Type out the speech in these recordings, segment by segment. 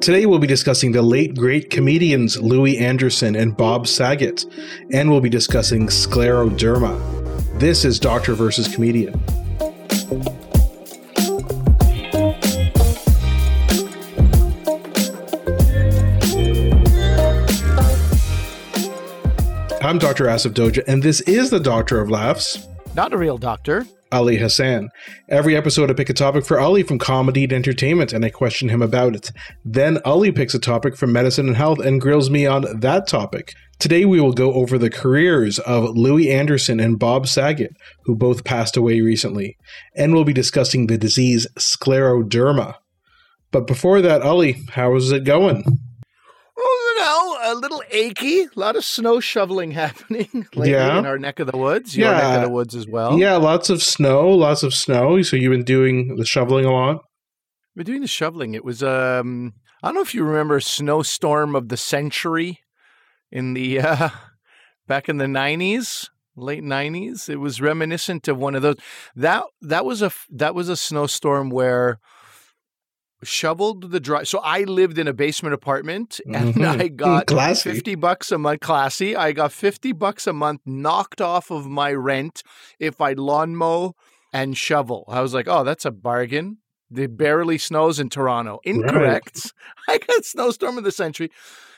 Today we'll be discussing the late great comedians Louie Anderson and Bob Saget, and we'll be discussing scleroderma. This is Doctor versus Comedian. I'm Dr. Asif Doja, and this is the Doctor of Laughs. Not a real doctor. Ali Hassan. Every episode, I pick a topic for Ali from comedy to entertainment, and I question him about it. Then Ali picks a topic from medicine and health and grills me on that topic. Today, we will go over the careers of Louie Anderson and Bob Saget, who both passed away recently, and we'll be discussing the disease scleroderma. But before that, Ali, how is it going? A little achy. A lot of snow shoveling happening lately Yeah. in our neck of the woods. Your Yeah. neck of the woods as well. Yeah, lots of snow, lots of snow. So you've been doing the shoveling a lot? We're doing the shoveling. It was um I don't know if you remember snowstorm of the century in the uh back in the 90s, late 90s. It was reminiscent of one of those. That that was a that was a snowstorm where shoveled the drive. So I lived in a basement apartment and Mhm. I got Classy. 50 bucks a month classy. I got 50 bucks a month knocked off of my rent if I lawn mow and shovel. I was like, "Oh, that's a bargain." It barely snows in Toronto. Incorrect. I got snowstorm of the century.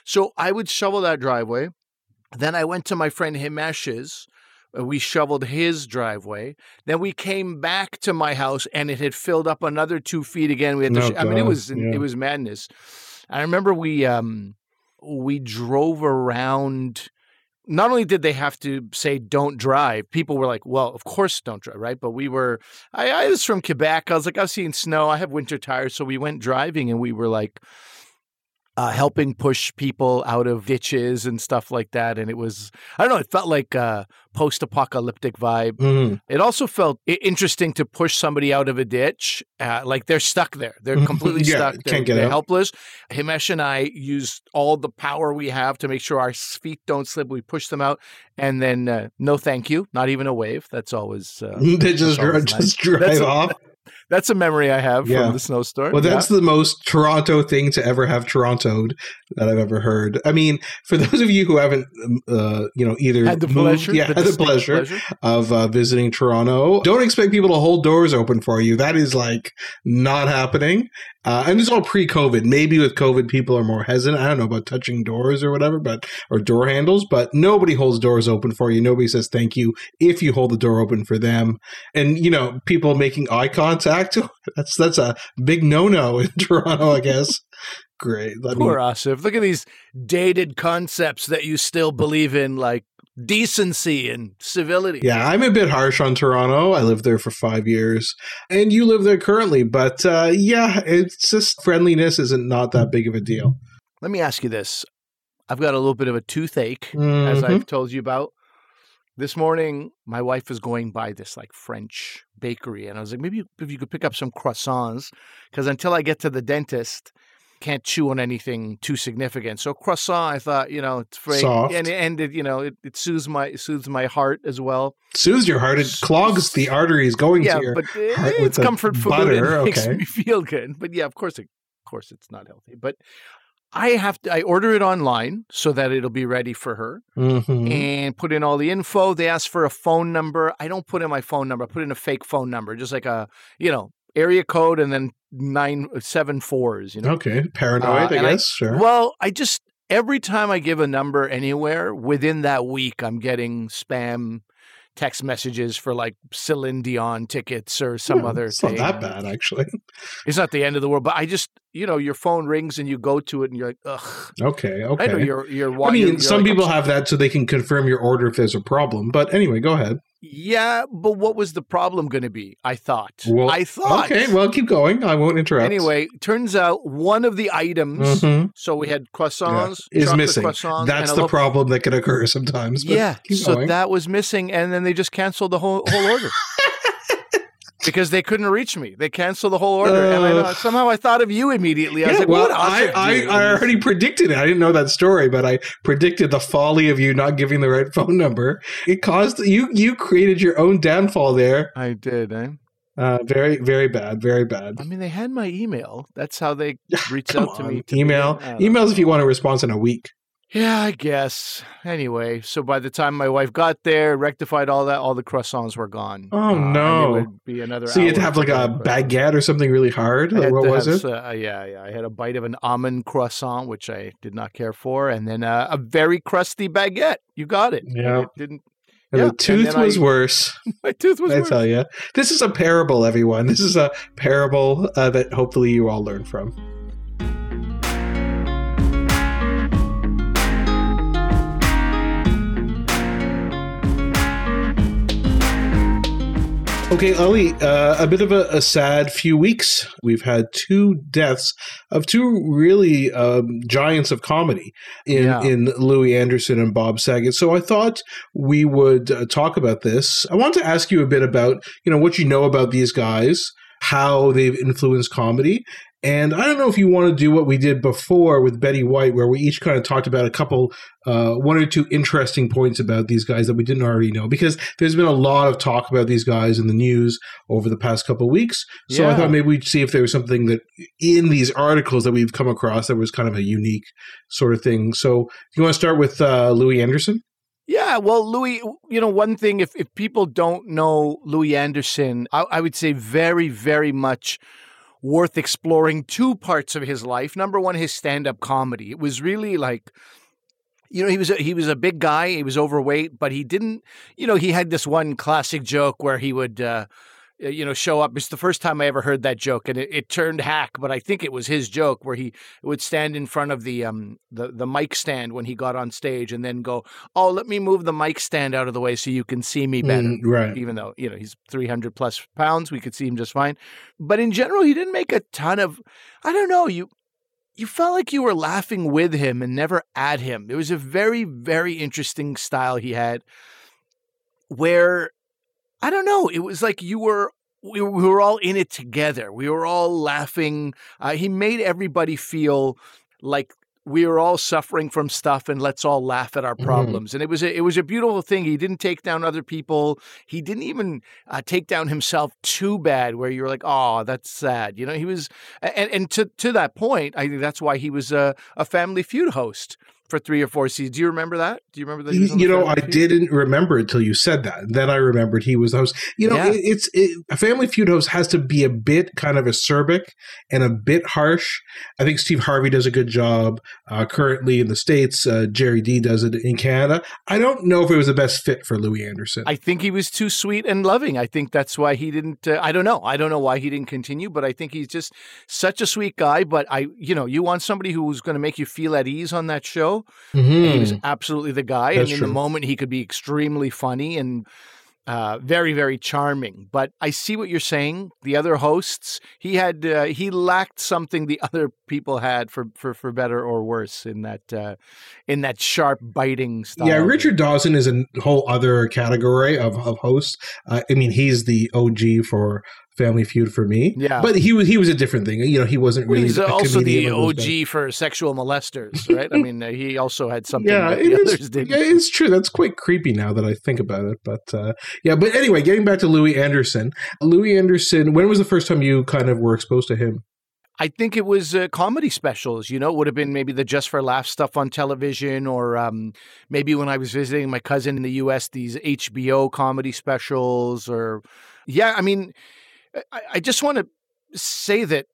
So I would shovel that driveway. Then I went to my friend Himesh's. Uh, We shoveled his driveway. Then we came back to my house, and it had filled up another two feet again. We had to. Oh, sh- I mean, it was Yeah. it was madness. I remember we um we drove around. Not only did they have to say don't drive, people were like, "Well, of course don't drive, right?" But we were. I, I was from Quebec. I was like, "I've seen snow. I have winter tires." So we went driving, and we were like, uh, helping push people out of ditches and stuff like that. And it was, I don't know, it felt like a post apocalyptic vibe. Mhm. It also felt interesting to push somebody out of a ditch. Uh, like they're stuck there. They're completely Yeah, stuck. They're, can't get they're out. helpless. Himesh and I used all the power we have to make sure our feet don't slip. We push them out. And then, uh, no thank you, not even a wave. That's always, uh, they just, always just nice. drive That's off. That's a memory I have Yeah. from the snowstorm. Well, Yeah. that's the most Toronto thing to ever have Torontoed that I've ever heard. I mean, for those of you who haven't, um, uh, you know, either had the moved- pleasure, yeah, had the distinct pleasure, of uh, visiting Toronto, don't expect people to hold doors open for you. That is like not happening. Uh, and it's all pre-COVID. Maybe with COVID, people are more hesitant. I don't know about touching doors or whatever, but or door handles. But nobody holds doors open for you. Nobody says thank you if you hold the door open for them. And you know, people making eye contact. That's that's a big no-no in Toronto, I guess. Great. Mean, Poor Asif. Look at these dated concepts that you still believe in, like decency and civility. Yeah, I'm a bit harsh on Toronto. I lived there for five years, and you live there currently. But uh, yeah, it's just friendliness isn't not that big of a deal. Let me ask you this. I've got a little bit of a toothache, as Mhm. I've told you about. This morning, my wife was going by this like French bakery, and I was like, maybe if you could pick up some croissants, because until I get to the dentist, can't chew on anything too significant. So croissant, I thought, you know, it's very Soft. and and it, you know, it, it soothes my it soothes my heart as well. soothes your heart. It clogs the arteries going yeah, to your. but heart it's comfort food butter, makes okay. me feel good. But yeah, of course, it, of course, it's not healthy. But I have to. I order it online so that it'll be ready for her, Mhm. and put in all the info. They ask for a phone number. I don't put in my phone number. I put in a fake phone number, just like a you know area code and then nine seven fours. You know. Okay, paranoid. Uh, I and I- guess. sure. Well, I just every time I give a number anywhere within that week, I'm getting spam text messages for like Celine Dion tickets or some Yeah, other It's thing. not that bad, actually. It's not the end of the world, but I just you know your phone rings and you go to it and you're like, ugh. Okay. okay I know you're you're. I mean, you're- you're some like, people have that so they can confirm your order if there's a problem. But anyway, go ahead. Yeah, but what was the problem going to be? I thought. Well, I thought. Okay, well, keep going. I won't interrupt. Anyway, turns out one of the items. Mhm. So we had Yeah, croissants. is chocolate missing. croissants, That's the problem that can occur sometimes. but Yeah, so going. that was missing, and then they just canceled the whole whole order because they couldn't reach me. They canceled the whole order, and I know, Uh, somehow I thought of you immediately. I was like, well, "What?" I, I. I already predicted it. I didn't know that story, but I predicted the folly of you not giving the right phone number. It caused you. You created your own downfall there. I did. Eh? Uh, very, very bad. Very bad. I mean, they had my email. That's how they reached out to on. me. to Email. Emails if you want a response in a week. Yeah, I guess. Anyway, so by the time my wife got there, rectified all that, all the croissants were gone. Oh, Uh, no. it would be another. So you had to have like a baguette or something really hard. Like, what was have it? Uh, yeah, yeah. I had a bite of an almond croissant, which I did not care for, and then uh, a very crusty baguette. You got it. Yeah. it didn't. And yeah, the tooth was I- worse. My tooth was. I worse. tell you, this is a parable, everyone. This is a parable uh, that hopefully you all learn from. Okay, Ali, uh, a bit of a, a sad few weeks. We've had two deaths of two really um, giants of comedy in, Yeah. in Louie Anderson and Bob Saget. So I thought we would uh, talk about this. I want to ask you a bit about, you know, what you know about these guys, how they've influenced comedy. And I don't know if you want to do what we did before with Betty White, where we each kind of talked about a couple, uh, one or two interesting points about these guys that we didn't already know, because there's been a lot of talk about these guys in the news over the past couple of weeks. So I thought maybe we'd see if there was something that in these articles that we've come across that was kind of a unique sort of thing. So you want to start with uh, Louie Anderson? Yeah, well, Louie, you know, one thing, if, if people don't know Louie Anderson, I, I would say very, very much worth exploring two parts of his life. Number one, his stand up comedy. It was really like, you know, he was a, he was a big guy. He was overweight, but he didn't. You know, he had this one classic joke where he would, uh, you know, show up. It's the first time I ever heard that joke, and it, it turned hack. But I think it was his joke where he would stand in front of the um the the mic stand when he got on stage, and then go, "Oh, let me move the mic stand out of the way so you can see me better." Mm, right. even though you know he's 300 plus pounds we could see him just fine but in general he didn't make a ton of i don't know you you felt like you were laughing with him and never at him it was a very very interesting style he had where i don't know it was like you were we we were all in it together we were all laughing uh, he made everybody feel like we were all suffering from stuff and let's all laugh at our Mhm. problems and it was a, it was a beautiful thing he didn't take down other people he didn't even uh, take down himself too bad where you're like oh that's sad you know he was and, and to to that point i think that's why he was a, a family feud host for three or four seasons do you remember that do you remember that he was on the You know, I Feud? didn't remember it till you said that. Then I remembered he was the host. You know, Yeah. it, it's it, a Family Feud host has to be a bit kind of acerbic and a bit harsh. I think Steve Harvey does a good job uh, currently in the states. Uh, Gerry Dee does it in Canada. I don't know if it was the best fit for Louie Anderson. I think he was too sweet and loving. I think that's why he didn't. Uh, I don't know. I don't know why he didn't continue, but I think he's just such a sweet guy. But I, you know, you want somebody who's going to make you feel at ease on that show. Mhm. He was absolutely the guy, That's and in true. the moment, he could be extremely funny and uh, very, very charming. But I see what you're saying. The other hosts, he had, uh, he lacked something the other people had for, for, for better or worse in that, uh, in that sharp, biting style. Yeah, Richard Dawson is a whole other category of, of hosts. Uh, I mean, he's the OG for Family Feud for me. Yeah. but he was he was a different thing. You know, he wasn't really. he's a also the comedian like those guys. OG for sexual molesters, right? I mean, uh, he also had something Yeah, it is-. Yeah, it's true. That's quite creepy now that I think about it. But uh, yeah, but anyway, getting back to Louie Anderson. Louie Anderson. When was the first time you kind of were exposed to him? I think it was uh, comedy specials. You know, it would have been maybe the Just for Laughs stuff on television, or um, maybe when I was visiting my cousin in the U.S., these HBO comedy specials, or yeah, I mean, I, I just want to say that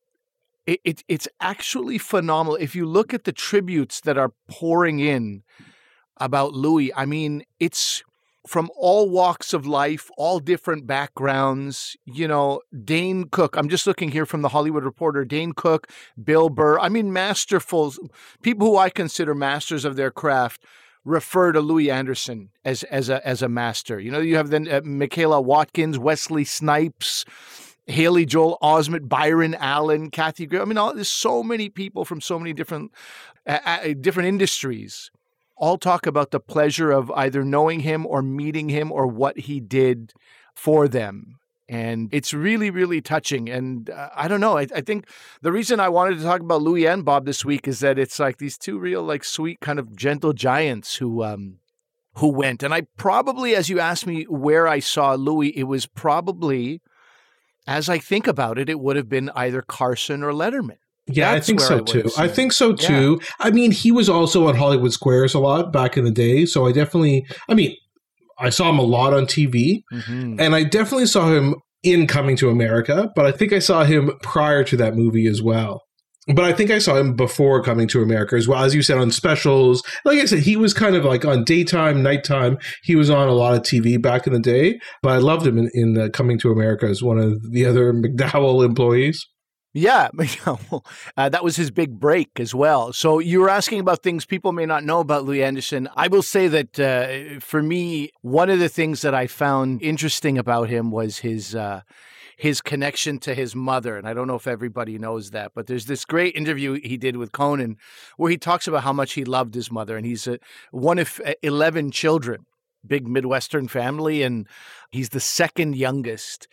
it, it, it's actually phenomenal. If you look at the tributes that are pouring in about Louie, I mean, it's from all walks of life, all different backgrounds. You know, Dane Cook. I'm just looking here from the Hollywood Reporter. Dane Cook, Bill Burr. I mean, masterful people who I consider masters of their craft refer to Louie Anderson as as a as a master. You know, you have then uh, Michaela Watkins, Wesley Snipes. Haley Joel Osment, Byron Allen, Kathy Griffin. I mean, all, there's so many people from so many different uh, different industries all talk about the pleasure of either knowing him or meeting him or what he did for them. And it's really, really touching. And uh, I don't know. I, I think the reason I wanted to talk about Louie and Bob this week is that it's like these two real, like, sweet, kind of gentle giants who, um, who went. And I probably, as you asked me where I saw Louie, it was probably as I think about it, it would have been either Carson or Letterman. Yeah, I think so I too. I think so too. I mean, he was also on Hollywood Squares a lot back in the day, so I definitely. I mean, I saw him a lot on TV, Mhm. and I definitely saw him in Coming to America, but I think I saw him prior to that movie as well. But I think I saw him before Coming to America as well, as you said on specials. Like I said, he was kind of like on daytime, nighttime. He was on a lot of TV back in the day, but I loved him in, in uh, Coming to America as one of the other McDowell employees. Yeah, uh, that was his big break as well. So you were asking about things people may not know about Louie Anderson. I will say that uh, for me, one of the things that I found interesting about him was his. His connection to his mother. And I don't know if everybody knows that, but there's this great interview he did with Conan where he talks about how much he loved his mother. And he's a, one of uh, 11 children, big Midwestern family, and he's the second youngest.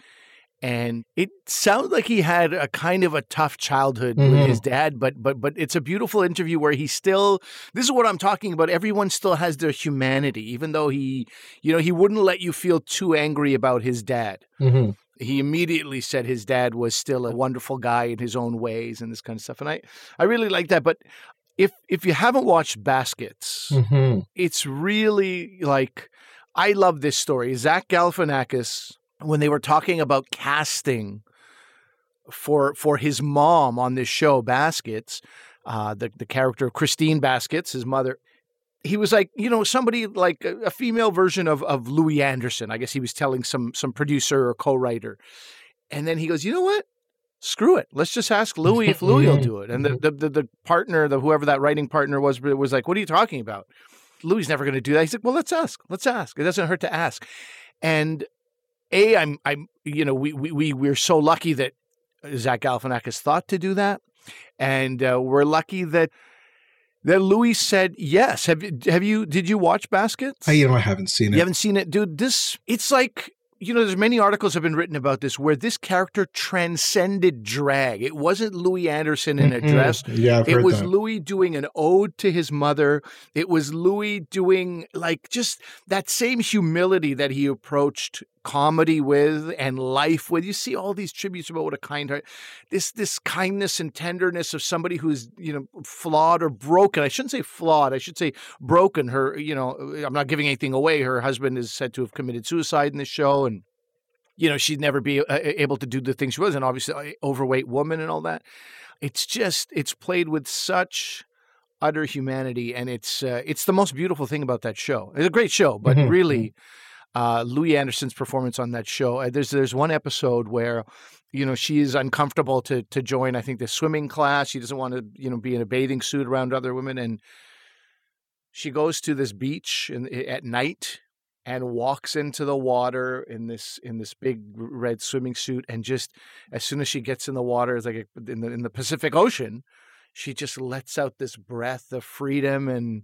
And it sounds like he had a kind of a tough childhood Mhm. with his dad, but but but it's a beautiful interview where he still this is what I'm talking about. Everyone still has their humanity, even though he you know, he wouldn't let you feel too angry about his dad hmm he immediately said his dad was still a wonderful guy in his own ways and this kind of stuff. And I, I really like that. But if if you haven't watched Baskets, hmm it's really like I love this story. Zach Galifianakis, when they were talking about casting for for his mom on this show, Baskets, uh, the the character of Christine Baskets, his mother. He was like, you know, somebody like a, a female version of of Louie Anderson. I guess he was telling some some producer or co-writer, and then he goes, you know what? Screw it. Let's just ask Louie if Louie will do it. And the the, the, the partner, the whoever that writing partner was, was like, what are you talking about? Louie never going to do that. He's like, well, let's ask. Let's ask. It doesn't hurt to ask. And a, I'm, I'm, you know, we we we we're so lucky that Zach Galifianakis thought to do that, and uh, we're lucky that that Louie said yes. Have you have you did you watch Baskets? I, you know, I haven't seen it. You haven't seen it, dude. This it's like you know, there's many articles have been written about this where this character transcended drag. It wasn't Louie Anderson in a Mhm. dress. Yeah, I've It was that. Louie doing an ode to his mother. It was Louie doing like just that same humility that he approached comedy with and life with. You see all these tributes about what a kind heart, this this kindness and tenderness of somebody who's you know flawed or broken. I shouldn't say flawed. I should say broken. Her, you know, I'm not giving anything away. Her husband is said to have committed suicide in the show, and you know she'd never be uh, able to do the things she was, and obviously uh, overweight woman and all that. It's just it's played with such utter humanity, and it's uh, it's the most beautiful thing about that show. It's a great show, but Mhm. really, uh, Louie Anderson's performance on that show. Uh, there's there's one episode where you know she is uncomfortable to to join. I think the swimming class. She doesn't want to you know be in a bathing suit around other women, and she goes to this beach in, at night and walks into the water in this in this big red swimming suit and just as soon as she gets in the water it's like in the in the Pacific Ocean she just lets out this breath of freedom and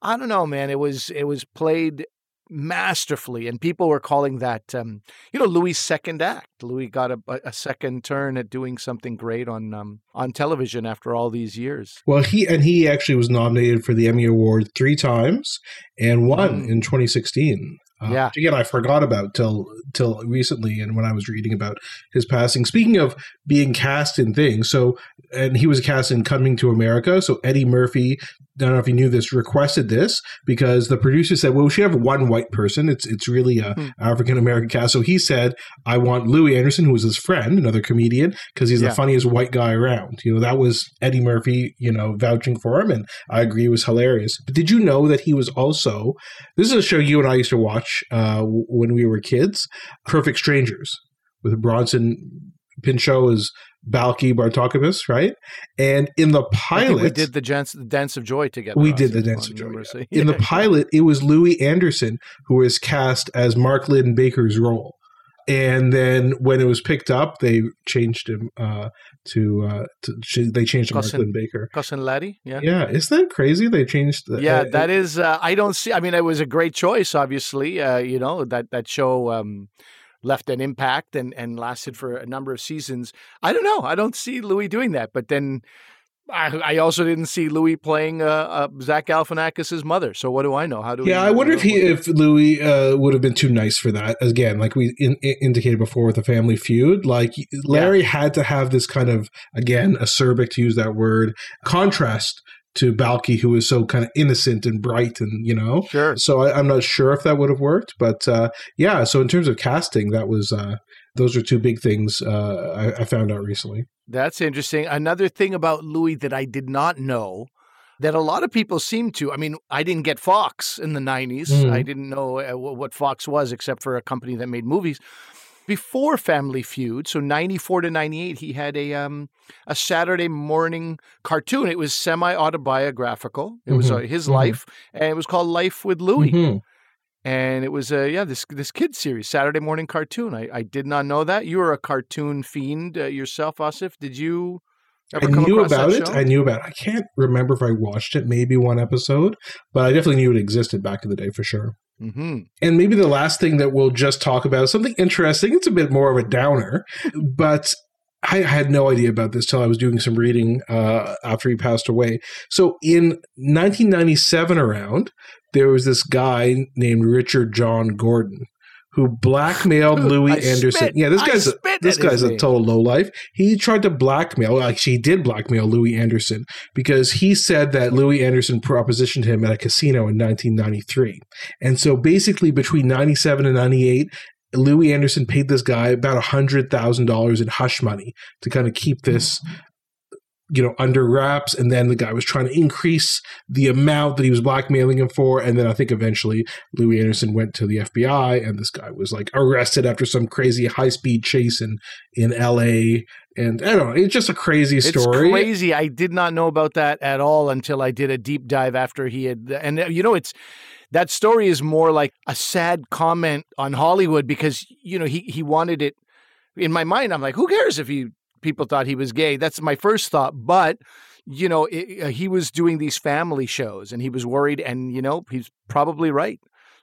I don't know man it was it was played masterfully and people were calling that um, you know Louie' second act Louie got a, a second turn at doing something great on um, on television after all these years Well, he and he actually was nominated for the Emmy Award three times and won Mm. in 2016. Uh, Yeah. which again, I forgot about till till recently, and when I was reading about his passing. Speaking of being cast in things, so and he was cast in Coming to America. So Eddie Murphy, I don't know if you knew this, requested this because the producer said, "Well, we should have one white person. It's it's really a Hmm. African American cast." So he said, "I want Louie Anderson, who was his friend, another comedian, because he's Yeah. the funniest white guy around." You know, that was Eddie Murphy, you know, vouching for him, and I agree, it was hilarious. But did you know that he was also? This is a show you and I used to watch uh, w- when we were kids, Perfect Strangers, with Bronson Pinchot as Balki Bartokopoulos, right? And in the pilot, we did the dance, the dance of joy together We did the Dance of Joy. So- in the pilot, it was Louie Anderson who was cast as Mark Linn-Baker's role. And then when it was picked up, they changed him uh, to, uh, to they changed to Mark Cousin- Linn-Baker. Cousin Laddie, yeah. Yeah, isn't that crazy? They changed. The, Yeah, uh, that is. Uh, I don't see. I mean, it was a great choice. Obviously, uh, you know that that show um, left an impact and and lasted for a number of seasons. I don't know. I don't see Louie doing that. But then, I, I also didn't see Louie playing uh, uh, Zach Galifianakis' mother. So what do I know? How do Yeah, I wonder if he, if Louie uh, would have been too nice for that. Again, like we in, in- indicated before with the Family Feud, like Larry had to have this kind of again acerbic to use that word contrast to Balki, who was so kind of innocent and bright, and you know. Sure. So I, I'm not sure if that would have worked, but uh, yeah. So in terms of casting, that was uh, those are two big things uh, I, I found out recently. That's interesting. Another thing about Louie that I did not know that a lot of people seem to. I mean, I didn't get Fox in the 90s. Mhm. I didn't know uh, what Fox was except for a company that made movies. Before Family Feud, so 94 to 98, he had a um a Saturday morning cartoon. It was semi-autobiographical. It was Mhm. uh, his Mhm. life and it was called Life with Louie. Mhm. And it was uh, yeah, this this kid series, Saturday morning cartoon. I, I did not know that. You were a cartoon fiend uh, yourself, Asif. Did you ever I knew about it. show? I knew about it. I can't remember if I watched it, maybe one episode, but I definitely knew it existed back in the day for sure. hmm And maybe the last thing that we'll just talk about is something interesting. It's a bit more of a downer, but I had no idea about this till I was doing some reading uh, after he passed away. So in 1997, around there was this guy named Richard John Gordon who blackmailed Louie I Anderson. spit. Yeah, this guy's a, this guy's a total lowlife. He tried to blackmail. well, Actually, he did blackmail Louie Anderson because he said that Louie Anderson propositioned him at a casino in 1993. And so basically between 97 and 98, Louie Anderson paid this guy about $100,000 in hush money to kind of keep this you know under wraps and then the guy was trying to increase the amount that he was blackmailing him for and then I think eventually Louie Anderson went to the FBI and this guy was like arrested after some crazy high-speed chase in in LA and I don't know it's just a crazy story It's crazy. I did not know about that at all until I did a deep dive after he had. And uh, you know, it's that story is more like a sad comment on Hollywood because you know he he wanted it. In my mind, I'm like, who cares if he people thought he was gay? That's my first thought, but. You know, it, uh, he was doing these family shows and he was worried. And, you know, he's probably right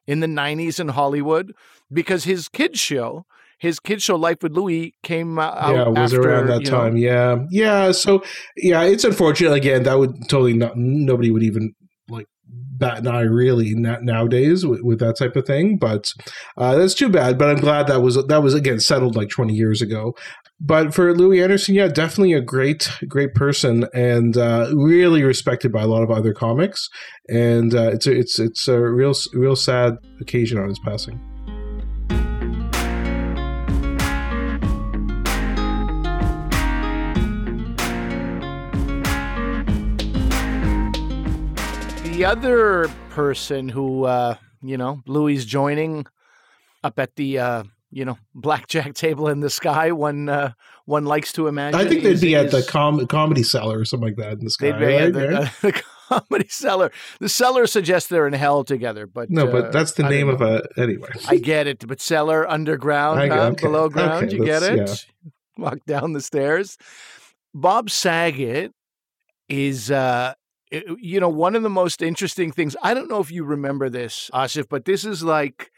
in the 90s in Hollywood because his kids' show, his kids' show, Life with Louie, came out. yeah, it was after, around that you know, time. Yeah, yeah. So yeah, it's unfortunate. Again, that would totally not. Nobody would even like bat an eye really not nowadays with, with that type of thing. But uh, that's too bad. But I'm glad that was that was again settled like 20 years ago. But for Louie Anderson, yeah, definitely a great, great person, and uh, really respected by a lot of other comics. And uh, it's a, it's it's a real real sad occasion on his passing. The other person who, uh, you know, Louie joining up at the, uh, you know, blackjack table in the sky. One, uh, one likes to imagine. I think they'd is- be at the com- comedy cellar or something like that in the sky. They'd be at right? the, uh, the comedy cellar. The cellar suggests they're in hell together, but No, uh, but that's the I name of a anyway. I get it, but cellar, underground, I- huh? okay, below ground. okay, you get it? that's- Walk down the stairs. Bob Saget is, uh, you know, one of the most interesting things. I don't know if you remember this, Asif, but this is like,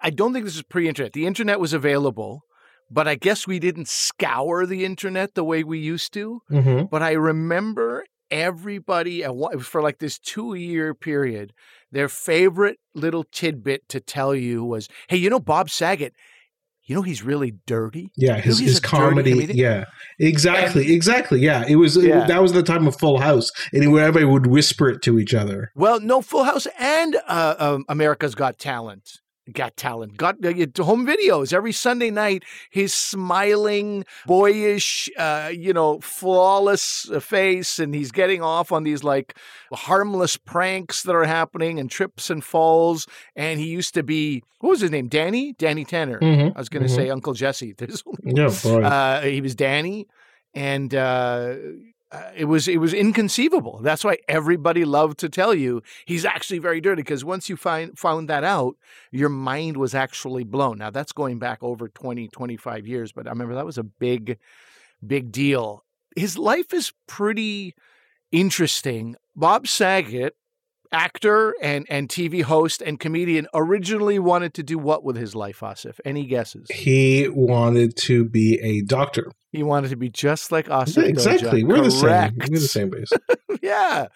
I don't think this is pre internet. The internet was available, but I guess we didn't scour the internet the way we used to. hmm But I remember everybody at one, for like this two year period, their favorite little tidbit to tell you was, "Hey, you know Bob Saget? You know he's really dirty." Yeah, his he's his comedy. Yeah, exactly, exactly. Yeah, it was Yeah. that was the time of Full House, and everybody would whisper it to each other. Well, no, Full House and uh, um, America's Got Talent. Got talent. Got uh, home videos every Sunday night. His smiling, boyish, uh, you know, flawless uh, face, and he's getting off on these like harmless pranks that are happening and trips and falls. And he used to be what was his name? Danny. Danny Tanner. Mhm, I was going to mhm. say Uncle Jesse. There's Yeah, boy. uh, he was Danny, and uh, uh, it was it was inconceivable. That's why everybody loved to tell you he's actually very dirty because once you find found that out, your mind was actually blown. Now that's going back over 20, 25 years, but I remember that was a big, big deal. His life is pretty interesting. Bob Saget actor and, and TV host and comedian, originally wanted to do what with his life, Asif? Any guesses? He wanted to be a doctor. He wanted to be just like Asif. Yeah, exactly. Doja. We're the same. We're the same base. yeah.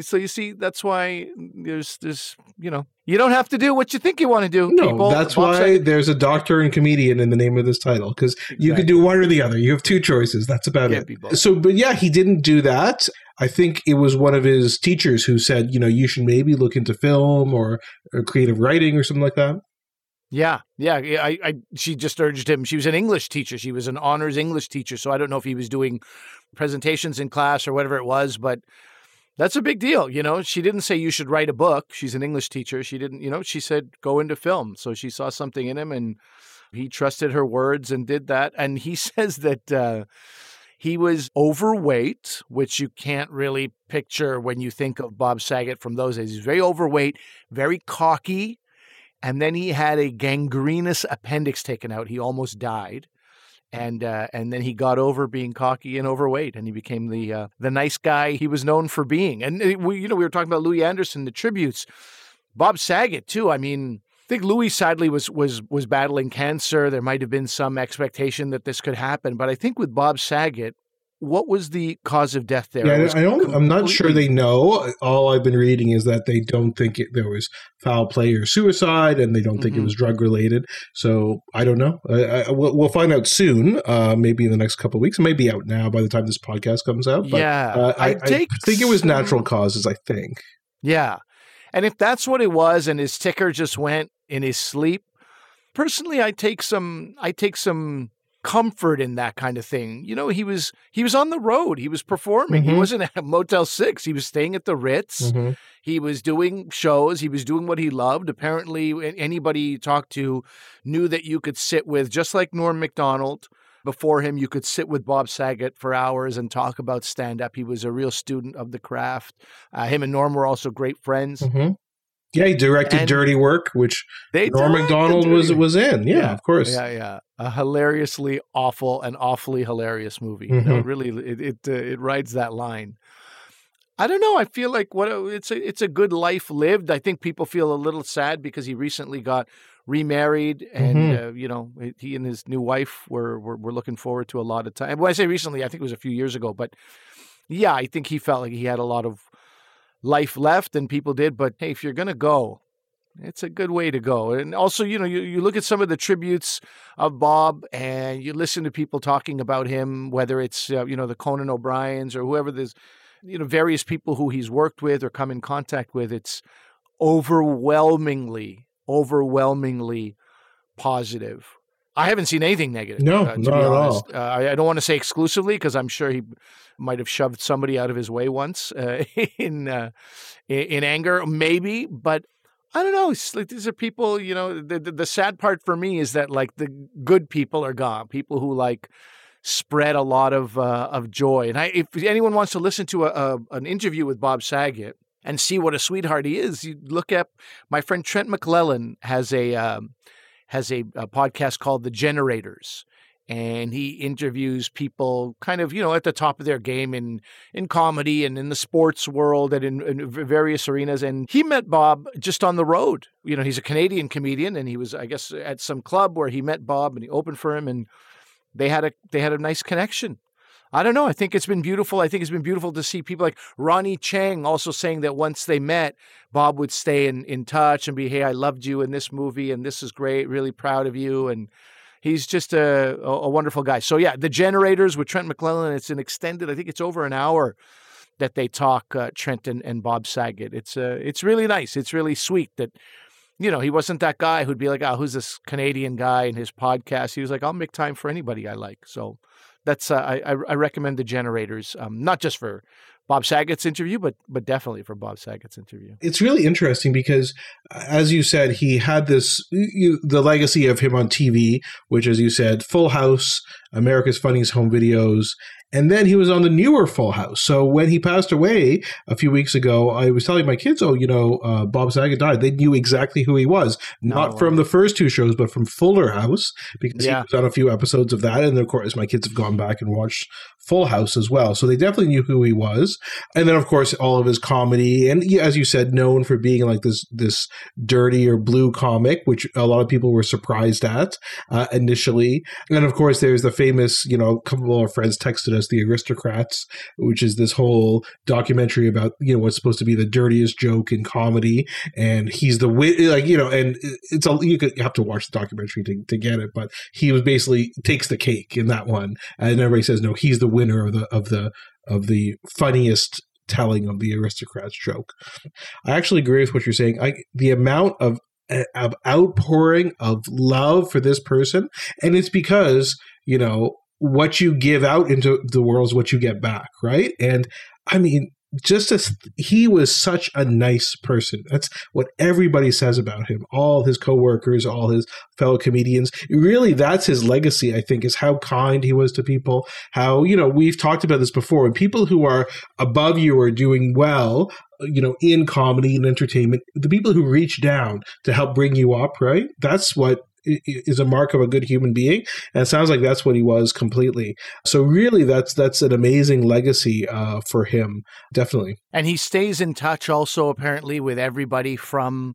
So you see, that's why there's this, you know, you don't have to do what you think you want to do. No, people. that's why there's a doctor and comedian in the name of this title because you could do one or the other. You have two choices. That's about it. So, but yeah, he didn't do that. I think it was one of his teachers who said, you know, you should maybe look into film or, or creative writing or something like that. Yeah, yeah. I, I, she just urged him. She was an English teacher. She was an honors English teacher. So I don't know if he was doing presentations in class or whatever it was, but that's a big deal. You know, she didn't say you should write a book. She's an English teacher. She didn't, you know, she said go into film. So she saw something in him and he trusted her words and did that. And he says that uh, he was overweight, which you can't really picture when you think of Bob Saget from those days. He's very overweight, very cocky and then he had a gangrenous appendix taken out. He almost died, and uh, and then he got over being cocky and overweight, and he became the uh, the nice guy he was known for being. And uh, we, you know, we were talking about Louie Anderson, the tributes, Bob Saget too. I mean. I think Louie sadly was was was battling cancer. There might have been some expectation that this could happen, but I think with Bob Saget, what was the cause of death there? Yeah, I don't. I'm not sure they know. All I've been reading is that they don't think it, there was foul play or suicide, and they don't think it Mhm. was drug related. So I don't know. I, I, we'll, we'll find out soon. Uh, maybe in the next couple of weeks. It may be out now by the time this podcast comes out. But, yeah, uh, I, I think it was natural causes. I think. Yeah. And if that's what it was and his ticker just went in his sleep, personally I take some I take some comfort in that kind of thing. You know, he was he was on the road. He was performing. He Mhm. wasn't at Motel 6. He was staying at the Ritz. Mhm. He was doing shows. He was doing what he loved. Apparently, anybody you talked to knew that you could sit with, just like Norm Macdonald. Before him, you could sit with Bob Saget for hours and talk about stand up. He was a real student of the craft. Uh, him and Norm were also great friends. Mhm. Yeah, he directed And- Dirty Work, which Norm Macdonald was was in. Yeah, Yeah, of course. Yeah, yeah. A hilariously awful and awfully hilarious movie. You know, really, it it, uh, it rides that line. I don't know. I feel like what it's a it's a good life lived. I think people feel a little sad because he recently got remarried, and Mhm. uh, you know he and his new wife were, were were looking forward to a lot of time. When I say recently, I think it was a few years ago, but yeah, I think he felt like he had a lot of life left, and people did. But hey, if you're gonna go, it's a good way to go. And also, you know, you, you look at some of the tributes of Bob and you listen to people talking about him, whether it's, uh, you know, the Conan O'Briens or whoever there's, you know, various people who he's worked with or come in contact with. It's overwhelmingly, overwhelmingly positive. I haven't seen anything negative. No, uh, to not be at honest. Uh, I, I don't want to say exclusively because I'm sure he might have shoved somebody out of his way once uh, in, uh, in in anger, maybe. But I don't know. It's like these are people. You know, the, the the sad part for me is that like the good people are gone. People who like spread a lot of uh, of joy. And I, if anyone wants to listen to a, a an interview with Bob Saget and see what a sweetheart he is, you look up. My friend Trent McClellan has a um, has a, a podcast called The Generators. And he interviews people kind of, you know, at the top of their game in, in comedy and in the sports world and in, in various arenas. And he met Bob just on the road. You know, he's a Canadian comedian and he was, I guess, at some club where he met Bob and he opened for him and they had a they had a nice connection. I don't know. I think it's been beautiful. I think it's been beautiful to see people like Ronny Chieng also saying that once they met, Bob would stay in, in touch and be, hey, I loved you in this movie and this is great, really proud of you. And he's just a, a, wonderful guy. So, yeah, The Generators with Trent McClellan, it's an extended, I think it's over an hour that they talk, uh, Trent and, and Bob Saget. It's, uh, it's really nice. It's really sweet that, you know, he wasn't that guy who'd be like, oh, who's this Canadian guy in his podcast? He was like, I'll make time for anybody I like. So, that's uh, I, I recommend the generators, um, not just for Bob Saget's interview, but but definitely for Bob Saget's interview. it's really interesting because as you said he had this you, the legacy of him on tv which as you said full house america's funniest home videos and then he was on the newer full house so when he passed away a few weeks ago i was telling my kids oh you know uh, bob saget died they knew exactly who he was not No. from the first two shows but from fuller house because Yeah. he was on a few episodes of that and of course my kids have gone back and watched Full House as well. So they definitely knew who he was. And then, of course, all of his comedy, and as you said, known for being like this this dirty or blue comic, which a lot of people were surprised at uh, initially. And of course, there's the famous, you know, a couple of our friends texted us, The Aristocrats, which is this whole documentary about, you know, what's supposed to be the dirtiest joke in comedy. And he's the like, you know, and it's a, you, could, you have to watch the documentary to, to get it, but he was basically takes the cake in that one. And everybody says, no, he's the winner of the, of the, of the funniest telling of the aristocrats joke. I actually agree with what you're saying. I the amount of eh, of outpouring of love for this person, and it's because you know what you give out into the world is what you get back, right? And I mean, just as he was such a nice person. That's what everybody says about him. All his coworkers, all his fellow comedians. Really, that's his legacy, I think, is how kind he was to people. How, you know, we've talked about this before. When people who are above you are doing well, you know, in comedy and entertainment, the people who reach down to help bring you up, right? That's what is a mark of a good human being and it sounds like that's what he was completely. So really that's that's an amazing legacy uh, for him definitely. And he stays in touch also apparently with everybody from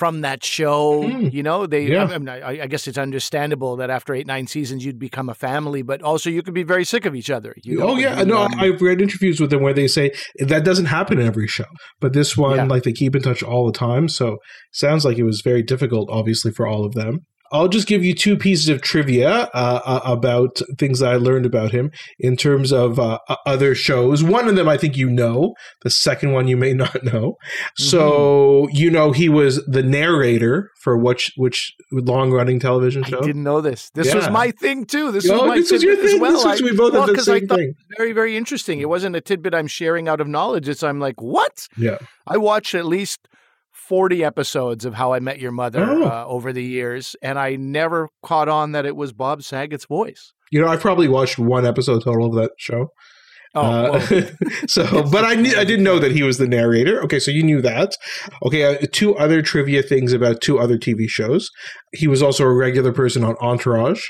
from that show. Mm. You know, they. Yeah. I, mean, I, I, guess it's understandable that after eight nine seasons you'd become a family, but also you could be very sick of each other. You oh yeah, no, um, I've read interviews with them where they say that doesn't happen in every show, but this one, yeah. like they keep in touch all the time. So sounds like it was very difficult, obviously, for all of them. I'll just give you two pieces of trivia uh, uh, about things that I learned about him in terms of uh, other shows. One of them I think you know. The second one you may not know. Mm-hmm. So you know he was the narrator for which which long running television show. I didn't know this. This yeah. was my thing too. This was my this was your thing. as well. This was, we both well, the same thing. Very very interesting. It wasn't a tidbit I'm sharing out of knowledge. It's I'm like what? Yeah. I watched at least 40 episodes of How I Met Your Mother oh. uh, over the years, and I never caught on that it was Bob Saget's voice. You know, I've probably watched one episode total of that show. Oh, uh, so, but I knew, I didn't know that he was the narrator. Okay, so you knew that. Okay, uh, two other trivia things about two other TV shows. He was also a regular person on Entourage,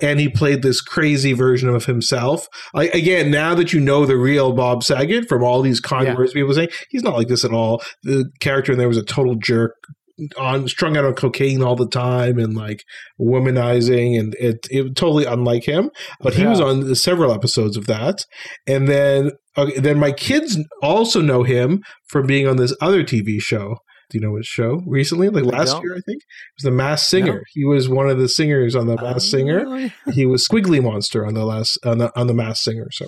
and he played this crazy version of himself. I, again, now that you know the real Bob Saget from all these kind yeah. words people say, he's not like this at all. The character in there was a total jerk, on strung out on cocaine all the time and like womanizing and it it totally unlike him but he yeah. was on several episodes of that. And then okay, then my kids also know him from being on this other TV show. Do you know what show? Recently? Like last year I think? It was the Masked Singer. No. he was one of the singers on the uh, Singer. He was Squiggly Monster on the last on the on the Masked Singer. So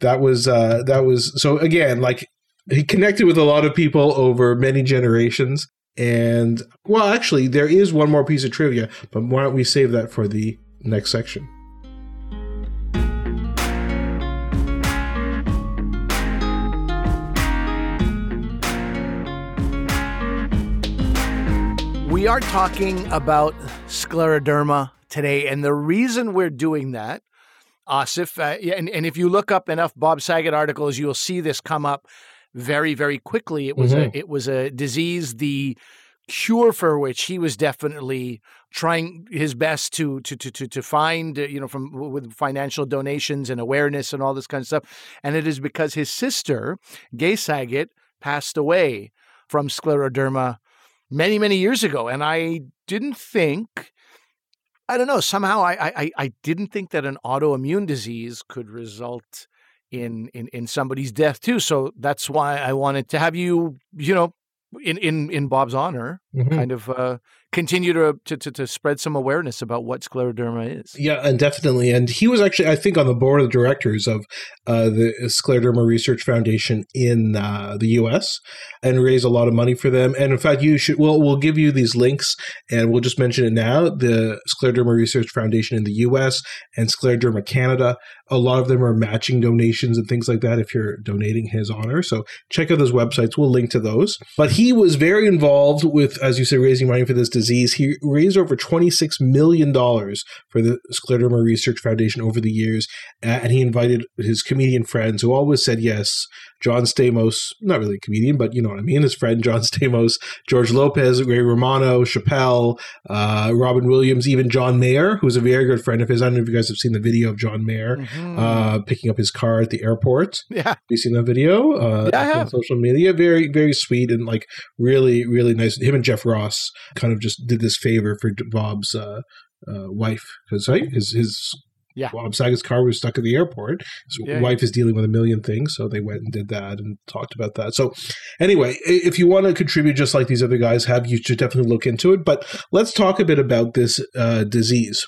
that was uh that was so again like he connected with a lot of people over many generations and well, actually, there is one more piece of trivia, but why don't we save that for the next section? We are talking about scleroderma today, and the reason we're doing that, Asif, uh, and, and if you look up enough Bob Saget articles, you'll see this come up very, very quickly. It was mm-hmm. a it was a disease the cure for which he was definitely trying his best to to to to, to find you know from with financial donations and awareness and all this kind of stuff and it is because his sister Gay Saget passed away from scleroderma many many years ago and I didn't think I don't know somehow I I I didn't think that an autoimmune disease could result in in in somebody's death too. So that's why I wanted to have you, you know, in in in Bob's honor, mm-hmm. kind of uh, continue to, to to spread some awareness about what scleroderma is. Yeah, and definitely. And he was actually, I think, on the board of directors of uh, the Scleroderma Research Foundation in uh, the U.S. and raised a lot of money for them. And in fact, you should. We'll we'll give you these links, and we'll just mention it now. The Scleroderma Research Foundation in the U.S. and Scleroderma Canada. A lot of them are matching donations and things like that. If you're donating his honor, so check out those websites. We'll link to those. But he was very involved with, as you said, raising money for this disease disease. He raised over $26 million for the Scleroderma Research Foundation over the years, and he invited his comedian friends who always said yes. John Stamos, not really a comedian, but you know what I mean, his friend John Stamos, George Lopez, Ray Romano, Chappelle, uh, Robin Williams, even John Mayer, who's a very good friend of his. I don't know if you guys have seen the video of John Mayer mm-hmm. uh, picking up his car at the airport. Yeah. Have you seen that video? Uh, yeah, I have. On social media. Very, very sweet and like really, really nice. Him and Jeff Ross kind of just did this favor for Bob's uh, uh, wife because right? his his yeah. Bob Saget's car was stuck at the airport. His yeah, wife yeah. is dealing with a million things, so they went and did that and talked about that. So, anyway, if you want to contribute just like these other guys have, you should definitely look into it. But let's talk a bit about this uh, disease.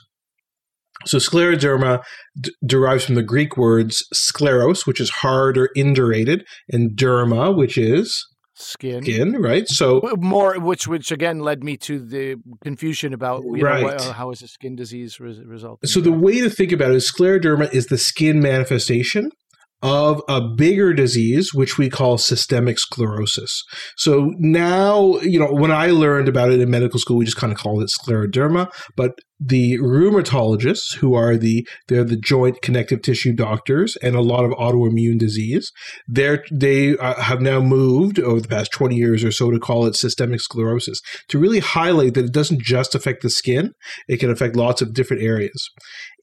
So, scleroderma d- derives from the Greek words scleros, which is hard or indurated, and derma, which is skin. Skin right? So more which which again led me to the confusion about right. Know, uh, how is a skin disease res- result so the way to think about it is scleroderma is the skin manifestation of a bigger disease, which we call systemic sclerosis. So now, you know, when I learned about it in medical school, we just kind of called it scleroderma. But the rheumatologists, who are the they're the joint connective tissue doctors, and a lot of autoimmune disease, they they uh, have now moved over the past twenty years or so to call it systemic sclerosis to really highlight that it doesn't just affect the skin; it can affect lots of different areas.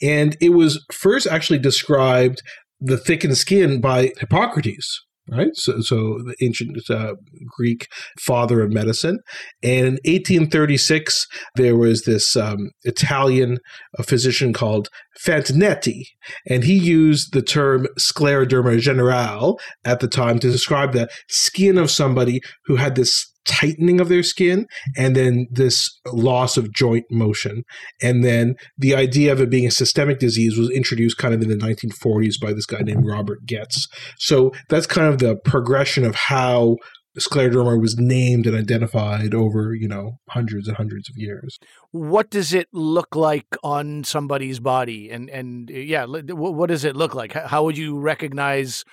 And it was first actually described the thickened skin by Hippocrates, right? So, so the ancient uh, Greek father of medicine. And in 1836, there was this um, Italian physician called Fantonetti, and he used the term scleroderma generale at the time to describe the skin of somebody who had this tightening of their skin and then this loss of joint motion. And then the idea of it being a systemic disease was introduced kind of in the 1940s by this guy named mm-hmm. Robert Goetz. So that's kind of the progression of how scleroderma was named and identified over, you know, hundreds and hundreds of years. What does it look like on somebody's body? And, and yeah, what does it look like? How would you recognize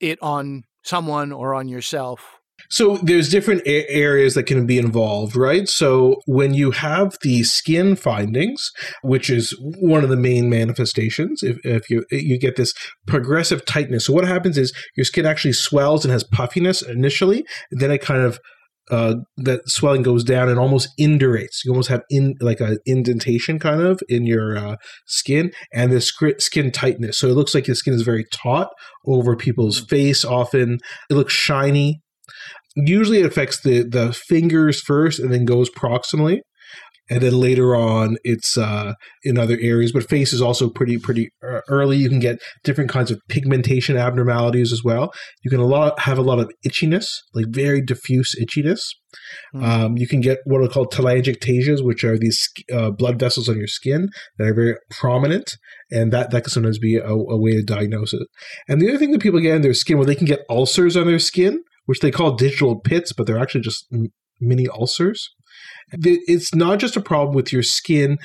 it on someone or on yourself? So there's different a- areas that can be involved, right? So when you have the skin findings, which is one of the main manifestations, if, if you you get this progressive tightness. So what happens is your skin actually swells and has puffiness initially, then it kind of uh, that swelling goes down and almost indurates. You almost have in like an indentation kind of in your uh, skin and this skin tightness. So it looks like your skin is very taut over people's face. Often it looks shiny usually it affects the the fingers first and then goes proximally. And then later on it's uh, in other areas but face is also pretty pretty early. You can get different kinds of pigmentation abnormalities as well. You can a lot have a lot of itchiness like very diffuse itchiness. Mm. um, you can get what are called telangiectasias which are these uh, blood vessels on your skin that are very prominent and that that can sometimes be a, a way to diagnose it. And the other thing that people get in their skin where they can get ulcers on their skin which they call digital pits, but they're actually just mini ulcers. It's not just a problem with your skin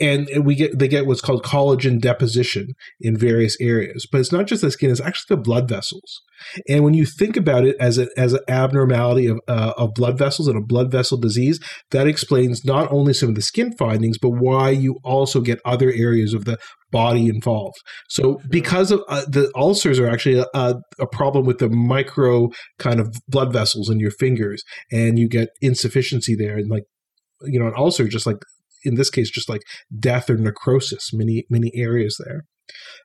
and we get they get what's called collagen deposition in various areas. But it's not just the skin it's actually the blood vessels. And when you think about it as a, as an abnormality of, uh, of blood vessels and a blood vessel disease that explains not only some of the skin findings but why you also get other areas of the body involved. So because of uh, the ulcers are actually a, a problem with the micro kind of blood vessels in your fingers and you get insufficiency there and like you know an ulcer just like in this case just like death or necrosis, many many areas there.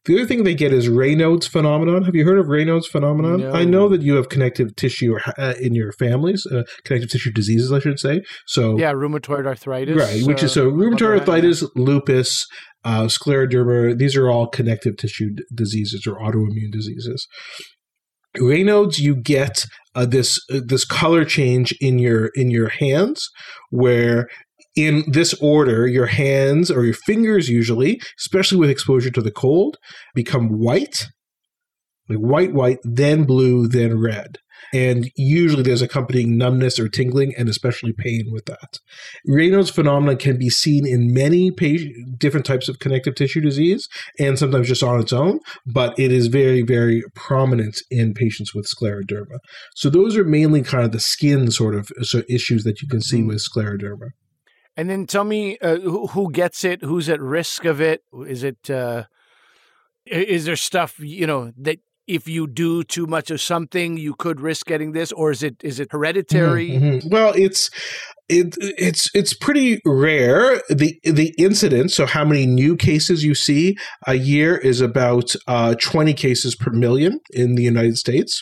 The other thing they get is Raynaud's phenomenon. Have you heard of Raynaud's phenomenon? No. I know that you have connective tissue uh, in your families, uh, connective tissue diseases, I should say. So yeah, rheumatoid arthritis, right? Which is so uh, rheumatoid arthritis, lupus, uh, scleroderma. These are all connective tissue d- diseases or autoimmune diseases. Raynaud's, you get uh, this uh, this color change in your in your hands, where in this order, your hands or your fingers, usually, especially with exposure to the cold, become white, like white, white, then blue, then red. And usually there's accompanying numbness or tingling and especially pain with that. Raynaud's phenomenon can be seen in many different types of connective tissue disease and sometimes just on its own, but it is very, very prominent in patients with scleroderma. So those are mainly kind of the skin sort of so issues that you can see mm. with scleroderma. And then tell me uh, who, who gets it, who's at risk of it. Is it uh, is there stuff you know that if you do too much of something, you could risk getting this, or is it is it hereditary? Mm-hmm. Well, it's it, it's it's pretty rare. the The incidence, so how many new cases you see a year, is about uh, twenty cases per million in the United States.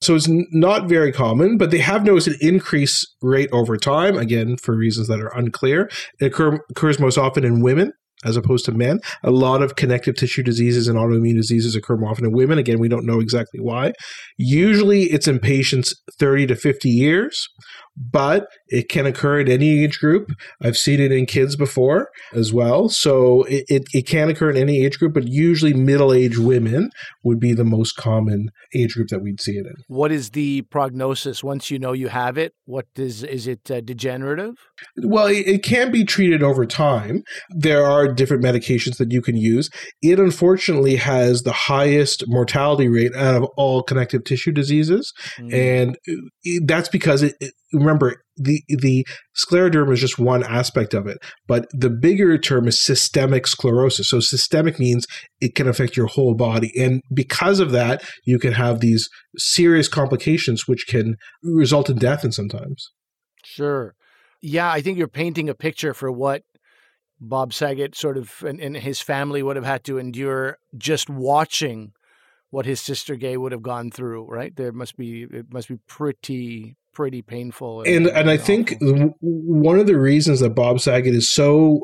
So it's not very common, but they have noticed an increase rate over time. Again, for reasons that are unclear, it occur, occurs most often in women as opposed to men. A lot of connective tissue diseases and autoimmune diseases occur more often in women. Again, we don't know exactly why. Usually it's in patients 30 to 50 years but it can occur at any age group. I've seen it in kids before as well. So it, it, it can occur in any age group, but usually middle aged women would be the most common age group that we'd see it in. What is the prognosis once you know you have it? What is, is it uh, degenerative? Well, it, it can be treated over time. There are different medications that you can use. It unfortunately has the highest mortality rate out of all connective tissue diseases. Mm. And uh, that's because it, it remember the the scleroderma is just one aspect of it, but the bigger term is systemic sclerosis. So systemic means it can affect your whole body, and because of that, you can have these serious complications which can result in death, and sometimes. Sure, yeah, I think you're painting a picture for what Bob Saget sort of and, and his family would have had to endure just watching what his sister Gay would have gone through, right? There must be it must be pretty pretty painful. And and, and I think one of the reasons that Bob Saget is so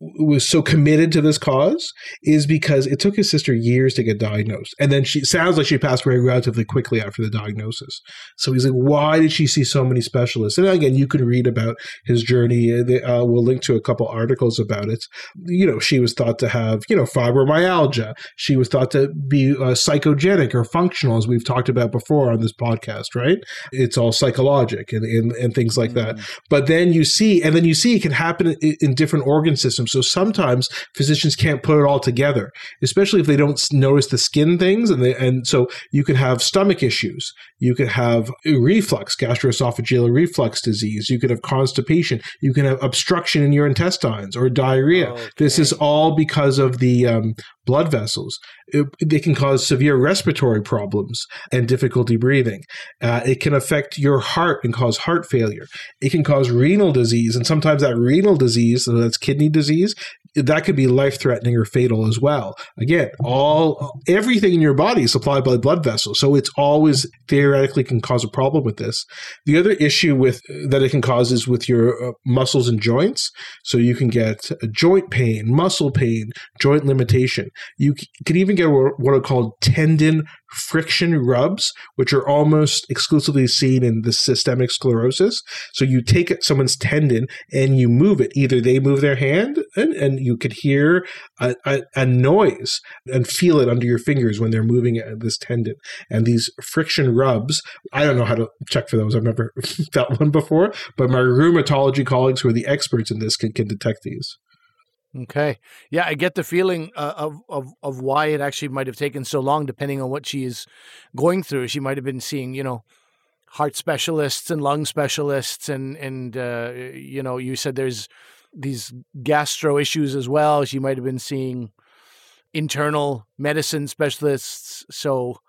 was so committed to this cause is because it took his sister years to get diagnosed. And then she sounds like she passed away relatively quickly after the diagnosis. So he's like, why did she see so many specialists? And again, you can read about his journey. Uh, we'll link to a couple articles about it. You know, she was thought to have, you know, fibromyalgia. She was thought to be uh, psychogenic or functional, as we've talked about before on this podcast, right? It's all psychologic and, and, and things like mm-hmm. that. But then you see, and then you see it can happen in, in different organ systems. So sometimes physicians can't put it all together, especially if they don't notice the skin things. And they, and so you can have stomach issues. You could have reflux, gastroesophageal reflux disease. You could have constipation. You can have obstruction in your intestines or diarrhea. Okay. This is all because of the um, blood vessels. It, can cause severe respiratory problems and difficulty breathing. Uh, it can affect your heart and cause heart failure. It can cause renal disease, and sometimes that renal disease, so that's kidney disease, that could be life threatening or fatal as well. Again, all everything in your body is supplied by blood vessels, so it's always theoretically can cause a problem with this. The other issue with that it can cause is with your uh, muscles and joints. So you can get joint pain, muscle pain, joint limitation. You can even get what are called tendon friction rubs, which are almost exclusively seen in the systemic sclerosis. So you take someone's tendon and you move it. Either they move their hand and, and you could hear a, a, a noise and feel it under your fingers when they're moving this tendon. And these friction rubs, I don't know how to check for those. I've never felt one before, but my rheumatology colleagues who are the experts in this can, can detect these. Okay. Yeah, I get the feeling uh, of, of of why it actually might have taken so long, depending on what she is going through. She might have been seeing, you know, heart specialists and lung specialists, and and uh, you know, you said there's these gastro issues as well. She might have been seeing internal medicine specialists. So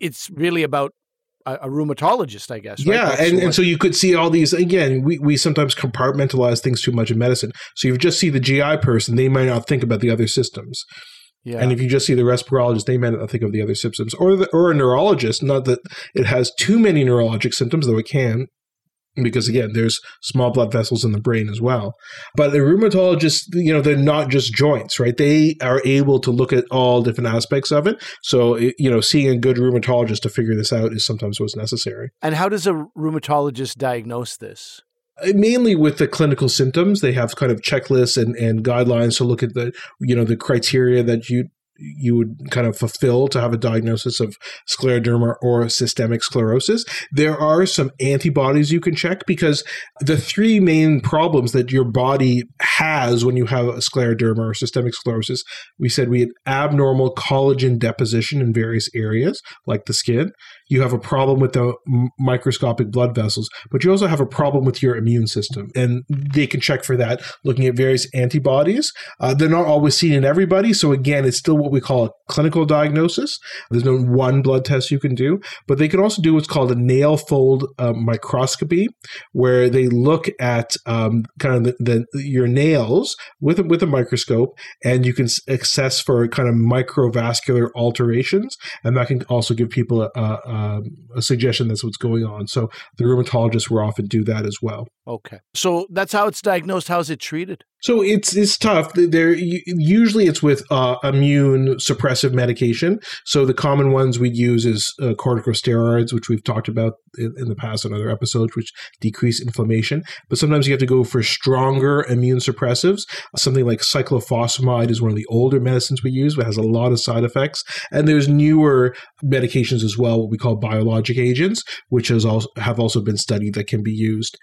it's really about a, a rheumatologist, I guess. Right? Yeah, and, and so you could see all these again. We we sometimes compartmentalize things too much in medicine. So you just see the GI person, they might not think about the other systems. Yeah. And if you just see the respirologist, they might not think of the other symptoms, or the, or a neurologist. Not that it has too many neurologic symptoms, though it can because again there's small blood vessels in the brain as well. But the rheumatologists you know they're not just joints right? They are able to look at all different aspects of it. So you know seeing a good rheumatologist to figure this out is sometimes what's necessary. And how does a rheumatologist diagnose this? Uh, mainly with the clinical symptoms. They have kind of checklists and, and guidelines to look at the you know the criteria that you you would kind of fulfill to have a diagnosis of scleroderma or systemic sclerosis. There are some antibodies you can check because the three main problems that your body has when you have a scleroderma or systemic sclerosis, we said we had abnormal collagen deposition in various areas like the skin. You have a problem with the microscopic blood vessels, but you also have a problem with your immune system. And they can check for that looking at various antibodies. Uh, they're not always seen in everybody. So, again, it's still what we call a clinical diagnosis. There's no one blood test you can do, but they can also do what's called a nail fold uh, microscopy, where they look at um, kind of the, the, your nails with a, with a microscope, and you can assess for kind of microvascular alterations, and that can also give people a, a, a suggestion that's what's going on. So the rheumatologists will often do that as well. Okay, so that's how it's diagnosed. How's it treated? So it's it's tough. There usually it's with uh, immune suppressive medication. So the common ones we use is uh, corticosteroids, which we've talked about in, in, the past on other episodes, which decrease inflammation. But sometimes you have to go for stronger immune suppressives. Something like cyclophosphamide is one of the older medicines we use, but has a lot of side effects. And there's newer medications as well, what we call biologic agents, which has also have also been studied that can be used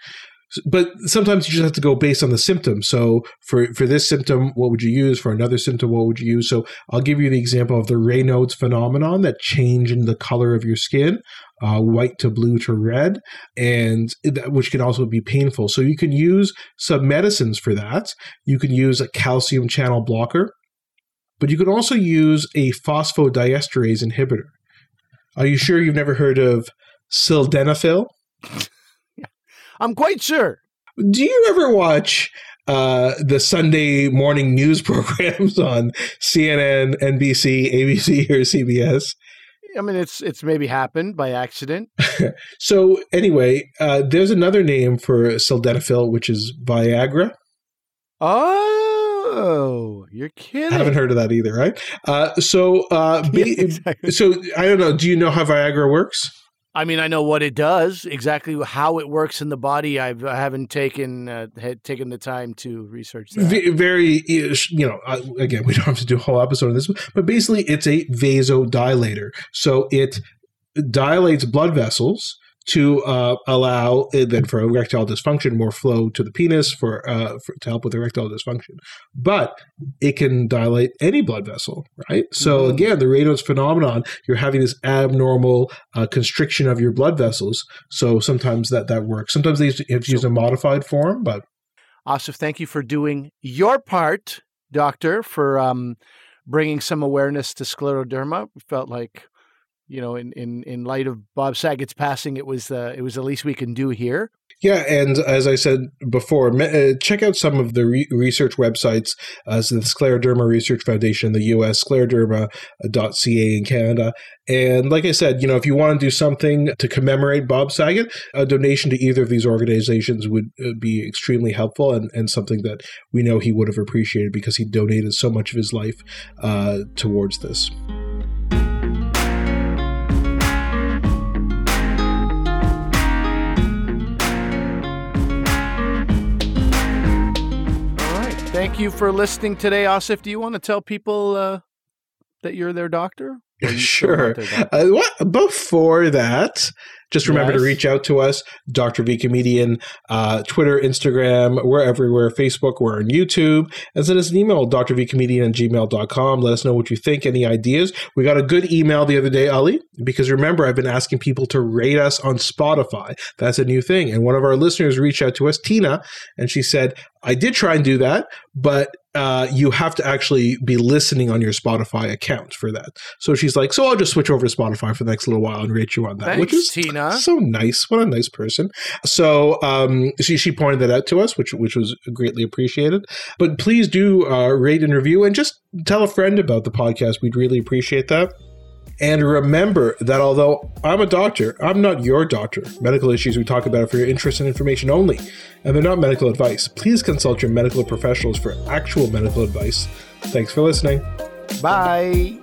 but sometimes you just have to go based on the symptom. So for for this symptom, what would you use? For another symptom, what would you use? So I'll give you the example of the Raynaud's phenomenon, that change in the color of your skin, uh, white to blue to red, and which can also be painful. So you can use some medicines for that. You can use a calcium channel blocker, but you can also use a phosphodiesterase inhibitor. Are you sure you've never heard of sildenafil? I'm quite sure. Do you ever watch uh, the Sunday morning news programs on CNN, NBC, ABC, or CBS? I mean, it's it's maybe happened by accident. so anyway, uh, there's another name for sildenafil, which is Viagra. Oh, you're kidding! I haven't heard of that either, right? Uh, so, uh, yeah, exactly. so I don't know. Do you know how Viagra works? I mean, I know what it does, exactly how it works in the body. I've, I haven't taken uh, had taken the time to research that. Very, you know, uh, again, we don't have to do a whole episode on this, but basically, it's a vasodilator. So it dilates blood vessels to uh, allow uh, then for erectile dysfunction more flow to the penis for, uh, for, to help with erectile dysfunction. But it can dilate any blood vessel, right? So mm-hmm. again, the Raynaud's phenomenon, you're having this abnormal uh, constriction of your blood vessels. So sometimes that that works. Sometimes they have to use a modified form, but Asif, thank you for doing your part, doctor, for um, bringing some awareness to scleroderma. We felt like you know, in, in, in light of Bob Saget's passing, it was uh, it was the least we can do here. Yeah, and as I said before, uh, check out some of the re- research websites, uh, so the Scleroderma Research Foundation in the U.S., scleroderma.ca in Canada, and like I said, you know, if you want to do something to commemorate Bob Saget, a donation to either of these organizations would uh, be extremely helpful and, and something that we know he would have appreciated because he donated so much of his life uh, towards this. Thank you for listening today, Asif. Do you want to tell people uh, that you're their doctor? Sure. Uh, what, before that, just remember yes. to reach out to us, Dr. V Comedian, uh, Twitter, Instagram, we're everywhere, Facebook, we're on YouTube, and send us an email, dr drvcomedian at gmail.com. Let us know what you think, any ideas. We got a good email the other day, Ali, because remember, I've been asking people to rate us on Spotify. That's a new thing. And one of our listeners reached out to us, Tina, and she said, I did try and do that, but uh, you have to actually be listening on your Spotify account for that. So she's like, so I'll just switch over to Spotify for the next little while and rate you on that, Thanks, which is Tina. So nice. What a nice person. So um, she she pointed that out to us, which which was greatly appreciated. But please do uh, rate and review, and just tell a friend about the podcast. We'd really appreciate that. And remember that although I'm a doctor, I'm not your doctor. Medical issues we talk about are for your interest and information only, and they're not medical advice. Please consult your medical professionals for actual medical advice. Thanks for listening. Bye.